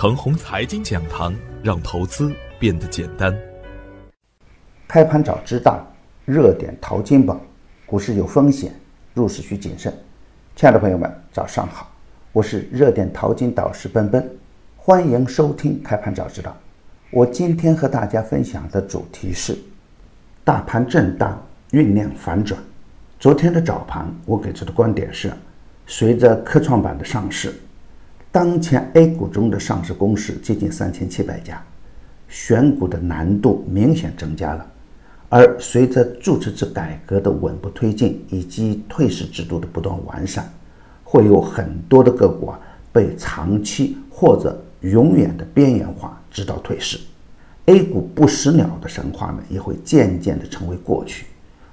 程红财经讲堂，让投资变得简单。开盘早知道，热点淘金宝，股市有风险，入市需谨慎。亲爱的朋友们，早上好，我是热点淘金导师奔奔，欢迎收听开盘早知道。我今天和大家分享的主题是大盘震荡酝酿反转。昨天的早盘，我给出的观点是，随着科创板的上市。当前 A 股中的上市公司接近三千七百家，选股的难度明显增加了。而随着注册制改革的稳步推进，以及退市制度的不断完善，会有很多的个股啊被长期或者永远的边缘化，直到退市。A 股不死鸟的神话呢，也会渐渐的成为过去。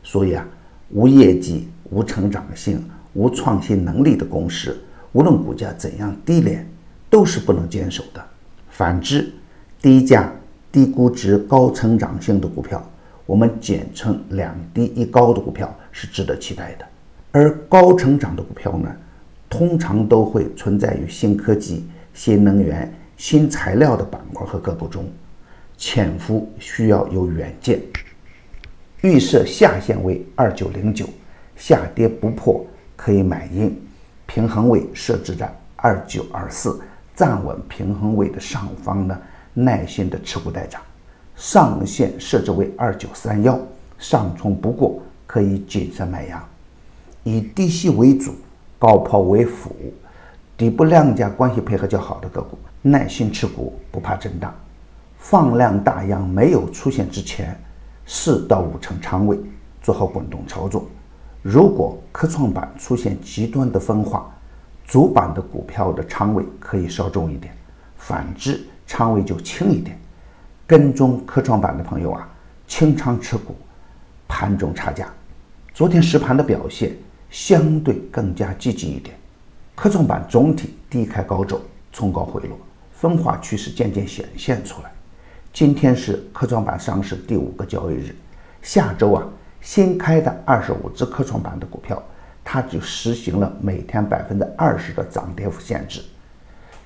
所以啊，无业绩、无成长性、无创新能力的公司。无论股价怎样低廉，都是不能坚守的。反之，低价、低估值、高成长性的股票，我们简称两低一高的股票是值得期待的。而高成长的股票呢，通常都会存在于新科技、新能源、新材料的板块和个股中，潜伏需要有远见。预设下限为二九零九，下跌不破可以买进。平衡位设置在二九二四，站稳平衡位的上方呢，耐心的持股待涨。上限设置为二九三幺，上冲不过可以谨慎买压。以低吸为主，高抛为辅，底部量价关系配合较好的个股，耐心持股，不怕震荡。放量大阳没有出现之前，四到五成仓位，做好滚动操作。如果科创板出现极端的分化，主板的股票的仓位可以稍重一点，反之仓位就轻一点。跟踪科创板的朋友啊，清仓持股，盘中差价。昨天实盘的表现相对更加积极一点，科创板总体低开高走，冲高回落，分化趋势渐渐显现出来。今天是科创板上市第五个交易日，下周啊。新开的二十五只科创板的股票，它就实行了每天百分之二十的涨跌幅限制。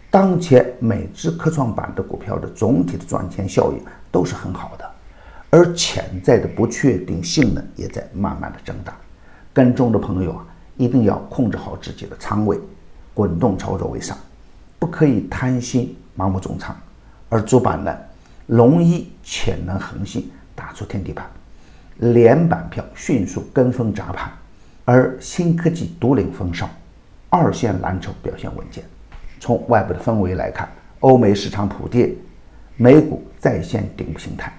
当前每只科创板的股票的总体的赚钱效应都是很好的，而潜在的不确定性呢，也在慢慢的增大。跟踪的朋友啊，一定要控制好自己的仓位，滚动操作为上，不可以贪心盲目重仓。而主板呢，容易潜能恒信，打出天地板。连板票迅速跟风砸盘，而新科技独领风骚，二线蓝筹表现稳健。从外部的氛围来看，欧美市场普跌，美股再现顶部形态，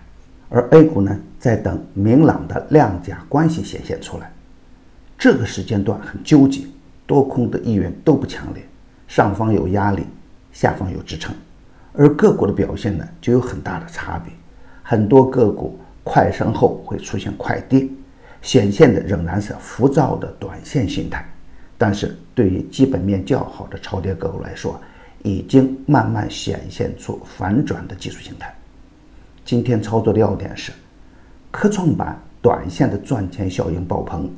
而 A 股呢在等明朗的量价关系显现出来。这个时间段很纠结，多空的意愿都不强烈，上方有压力，下方有支撑，而个股的表现呢就有很大的差别，很多个股。快升后会出现快跌，显现的仍然是浮躁的短线心态。但是对于基本面较好的超跌个股来说，已经慢慢显现出反转的技术形态。今天操作的要点是，科创板短线的赚钱效应爆棚，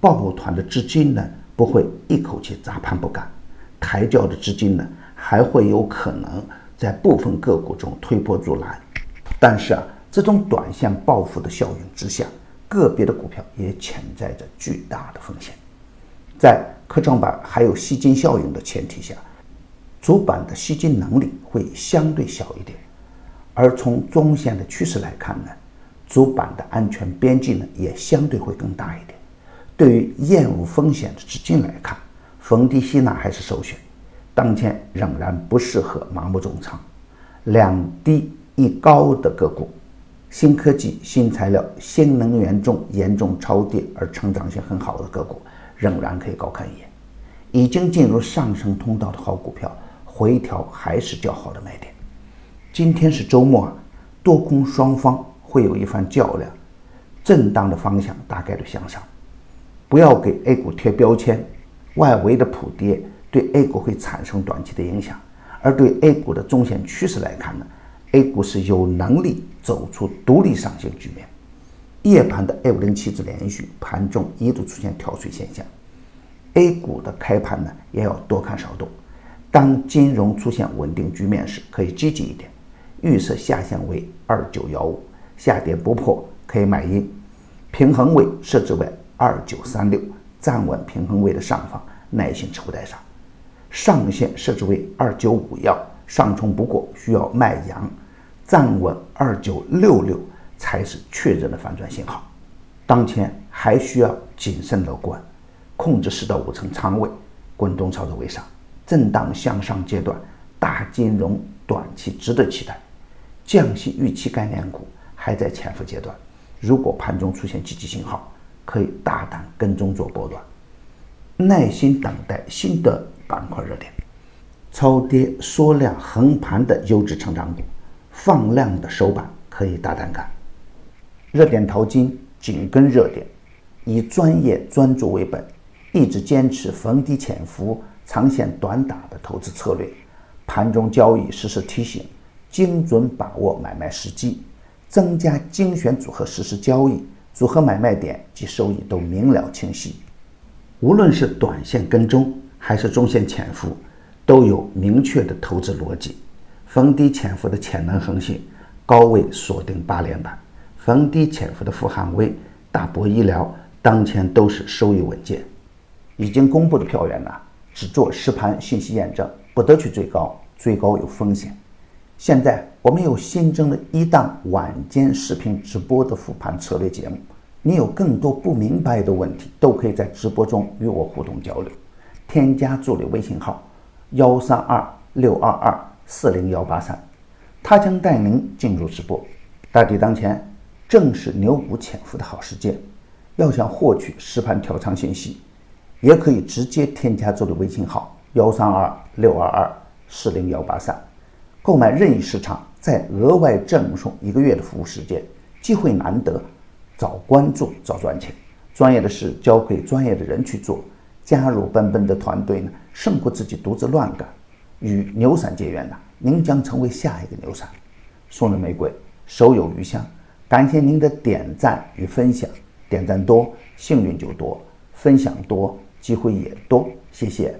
抱团的资金呢不会一口气砸盘不干，抬轿的资金呢还会有可能在部分个股中推波助澜。但是啊。这种短线暴富的效应之下，个别的股票也潜在着巨大的风险。在科创板还有吸金效应的前提下，主板的吸金能力会相对小一点。而从中线的趋势来看呢，主板的安全边际呢也相对会更大一点。对于厌恶风险的资金来看，逢低吸纳还是首选。当前仍然不适合盲目重仓，两低一高的个股。新科技、新材料、新能源中严重超跌而成长性很好的个股，仍然可以高看一眼。已经进入上升通道的好股票，回调还是较好的买点。今天是周末啊，多空双方会有一番较量，震荡的方向大概率向上。不要给 A 股贴标签，外围的普跌对 A 股会产生短期的影响，而对 A 股的中线趋势来看呢？A 股是有能力走出独立上行局面。夜盘的 A 五零七指连续盘中一度出现跳水现象。A 股的开盘呢，也要多看少动。当金融出现稳定局面时，可以积极一点。预设下限为二九幺五，下跌不破可以买阴。平衡位设置为二九三六，站稳平衡位的上方，耐心持股待杀。上限设置为二九五幺，上冲不过需要卖阳，站稳二九六六才是确认的反转信号。当前还需要谨慎乐观，控制四到五成仓位，滚动操作为上。震荡向上阶段，大金融短期值得期待。降息预期概念股还在潜伏阶段，如果盘中出现积极信号，可以大胆跟踪做波段，耐心等待新的板块热点。超跌缩量横盘的优质成长股，放量的手板可以大胆干。热点淘金紧跟热点，以专业专注为本，一直坚持逢低潜伏。长线短打的投资策略，盘中交易实时提醒，精准把握买卖时机，增加精选组合实时交易，组合买卖点及收益都明了清晰。无论是短线跟踪还是中线潜伏，都有明确的投资逻辑。逢低潜伏的潜能恒信，高位锁定八连板；逢低潜伏的富汉威、大博医疗，当前都是收益稳健。已经公布的票源呢？只做实盘信息验证，不得去追高，追高有风险。现在我们又新增了一档晚间视频直播的复盘策略节目，你有更多不明白的问题，都可以在直播中与我互动交流。添加助理微信号幺三二六二二四零幺八三，他将带您进入直播。大敌当前，正是牛股潜伏的好时间。要想获取实盘调仓信息。也可以直接添加助理微信号幺三二六二二四零幺八三，购买任意市场，再额外赠送一个月的服务时间，机会难得，早关注早赚钱。专业的事交给专业的人去做，加入奔奔的团队呢，胜过自己独自乱干。与牛散结缘的，您将成为下一个牛散。送人玫瑰，手有余香。感谢您的点赞与分享，点赞多，幸运就多；分享多，机会也多。谢谢。